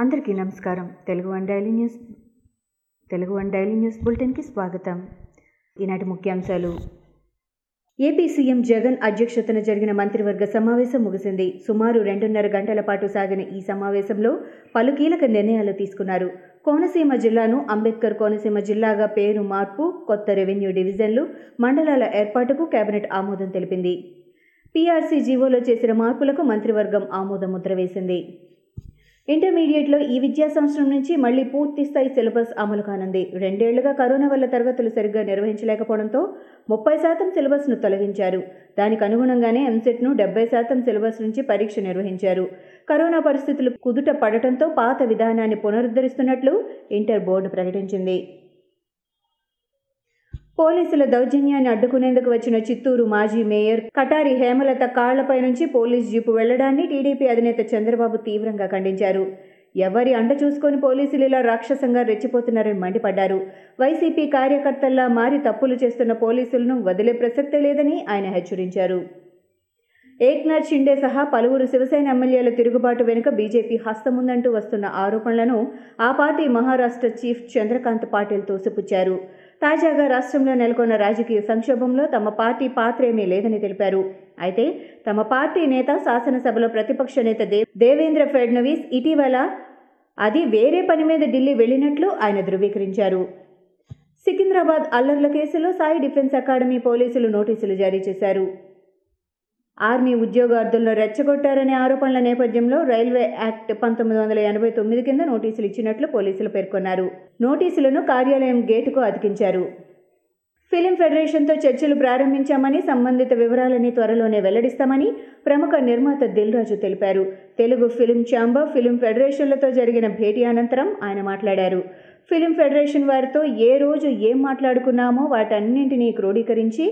అందరికీ నమస్కారం. Telugu one daily news Telugu one daily news బులెటిన్కి స్వాగతం. ఈనాటి ముఖ్యాంశాలు. ఏపీ సీఎం జగన్ అధ్యక్షతన జరిగిన మంత్రివర్గ సమావేశం ముగిసింది. సుమారు రెండున్నర గంటల పాటు సాగిన ఈ సమావేశంలో పలు కీలక నిర్ణయాలు తీసుకున్నారు. కోనసీమ జిల్లాను అంబేద్కర్ కోనసీమ జిల్లాగా పేరు మార్పు కొత్త రెవెన్యూ డివిజన్లు మండలాల ఏర్పాటుకు కేబినెట్ ఆమోదం తెలిపింది. పీఆర్సీ జీవోలో చేసిన మార్పులకు మంత్రివర్గం ఆమోద ముద్ర వేసింది. ఇంటర్మీడియట్లో ఈ విద్యా సంవత్సరం నుంచి మళ్ళీ పూర్తి స్థాయి సిలబస్ అమలు కానుంది. రెండేళ్ళుగా కరోనా వల్ల తరగతులు సరిగ్గా నిర్వహించలేకపోవడంతో ముప్పై శాతం సిలబస్ను తొలగించారు. దానికి అనుగుణంగానే ఎంసెట్ను డెబ్బై శాతం సిలబస్ నుంచి పరీక్ష నిర్వహించారు. కరోనా పరిస్థితులు కుదుట పడటంతో పాత విధానాన్ని పునరుద్ధరిస్తున్నట్లు ఇంటర్ బోర్డు ప్రకటించింది. పోలీసుల దౌర్జన్యాన్ని అడ్డుకునేందుకు వచ్చిన చిత్తూరు మాజీ మేయర్ కటారి హేమలత కాళ్ళపై నుంచి పోలీస్ జీపు వెళ్ళడాన్ని టీడీపీ అధినేత చంద్రబాబు తీవ్రంగా ఖండించారు. ఎవరి అండ చూసుకొని పోలీసులు ఇలా రాక్షసంగా రెచ్చిపోతున్నారని మండిపడ్డారు. వైసీపీ కార్యకర్తల్లా మారి తప్పులు చేస్తున్న పోలీసులను వదిలే ప్రసక్తే లేదని ఆయన హెచ్చరించారు. ఏక్నాథ్ షిండే సహా పలువురు శివసేన ఎమ్మెల్యేల తిరుగుబాటు వెనుక బీజేపీ హస్తముందంటూ వస్తున్న ఆరోపణలను ఆ పార్టీ మహారాష్ట్ర చీఫ్ చంద్రకాంత్ పాటిల్ తోసిపుచ్చారు. తాజాగా రాష్ట్రంలో నెలకొన్న రాజకీయ సంక్షోభంలో తమ పార్టీ పాత్ర ఏమీ లేదని తెలిపారు. అయితే తమ పార్టీ నేత శాసనసభలో ప్రతిపక్ష నేత దేవ్ దేవేంద్ర ఫడ్నవీస్ ఇటీవల అది వేరే పని మీద ఢిల్లీ వెళ్ళినట్లు ఆయన ధృవీకరించారు. సికింద్రాబాద్ అల్లర్ల కేసులో సాయి డిఫెన్స్ అకాడమీ పోలీసులు నోటీసులు జారీ చేశారు. ఆర్మీ ఉద్యోగార్థులను రెచ్చగొట్టారనే ఆరోపణల నేపథ్యంలో రైల్వే యాక్ట్ పంతొమ్మిది వందల ఎనభై తొమ్మిది కింద నోటీసులు ఇచ్చినట్లు పోలీసులు పేర్కొన్నారు. నోటీసులను కార్యాలయం గేటుకు అతికించారు. ఫిలిం ఫెడరేషన్తో చర్చలు ప్రారంభించామని సంబంధిత వివరాలని త్వరలోనే వెల్లడిస్తామని ప్రముఖ నిర్మాత దిల్ రాజు తెలిపారు. తెలుగు ఫిలిం ఛాంబర్ ఫిలిం ఫెడరేషన్లతో జరిగిన భేటీ అనంతరం ఆయన మాట్లాడారు. ఫిలిం ఫెడరేషన్ వారితో ఏ రోజు ఏం మాట్లాడుకున్నామో వాటన్నింటినీ క్రోడీకరించి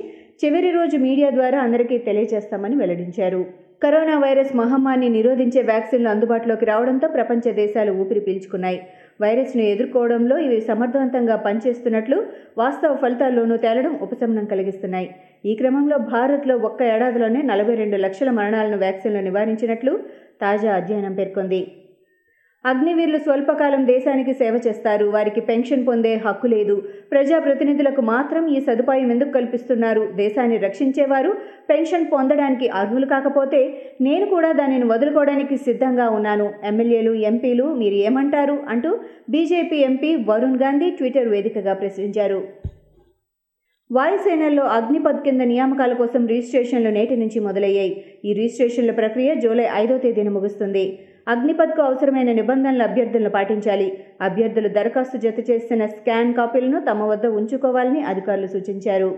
చివరి రోజు మీడియా ద్వారా అందరికీ తెలియజేస్తామని వెల్లడించారు. కరోనా వైరస్ మహమ్మారిని నిరోధించే వ్యాక్సిన్లు అందుబాటులోకి రావడంతో ప్రపంచ దేశాలు ఊపిరి పీల్చుకున్నాయి. వైరస్ను ఎదుర్కోవడంలో ఇవి సమర్థవంతంగా పనిచేస్తున్నట్లు వాస్తవ ఫలితాల్లోనూ తేలడం ఉపశమనం కలిగిస్తున్నాయి. ఈ క్రమంలో భారత్లో ఒక్క ఏడాదిలోనే నలభై రెండు లక్షల మరణాలను వ్యాక్సిన్లు నివారించినట్లు తాజా అధ్యయనం పేర్కొంది. అగ్నివీరులు స్వల్పకాలం దేశానికి సేవ చేస్తారు. వారికి పెన్షన్ పొందే హక్కు లేదు. ప్రజాప్రతినిధులకు మాత్రం ఈ సదుపాయం ఎందుకు కల్పిస్తున్నారు? దేశాన్ని రక్షించేవారు పెన్షన్ పొందడానికి అర్హులు కాకపోతే నేను కూడా దానిని వదులుకోవడానికి సిద్ధంగా ఉన్నాను. ఎమ్మెల్యేలు ఎంపీలు మీరు ఏమంటారు? అంటూ BJP MP Varun Gandhi Twitter వేదికగా ప్రశ్నించారు. వాయుసేనల్లో అగ్నిపథ్ కింద నియామకాల కోసం రిజిస్ట్రేషన్లు నేటి నుంచి మొదలయ్యాయి. ఈ రిజిస్ట్రేషన్ల ప్రక్రియ జూలై ఐదో తేదీన ముగుస్తుంది. అగ్నిపథ్కు అవసరమైన నిబంధనల అభ్యర్థులను పాటించాలి. అభ్యర్థులు దరఖాస్తు జత చేసిన స్కాన్ కాపీలను తమ వద్ద ఉంచుకోవాలని అధికారులు సూచించారు.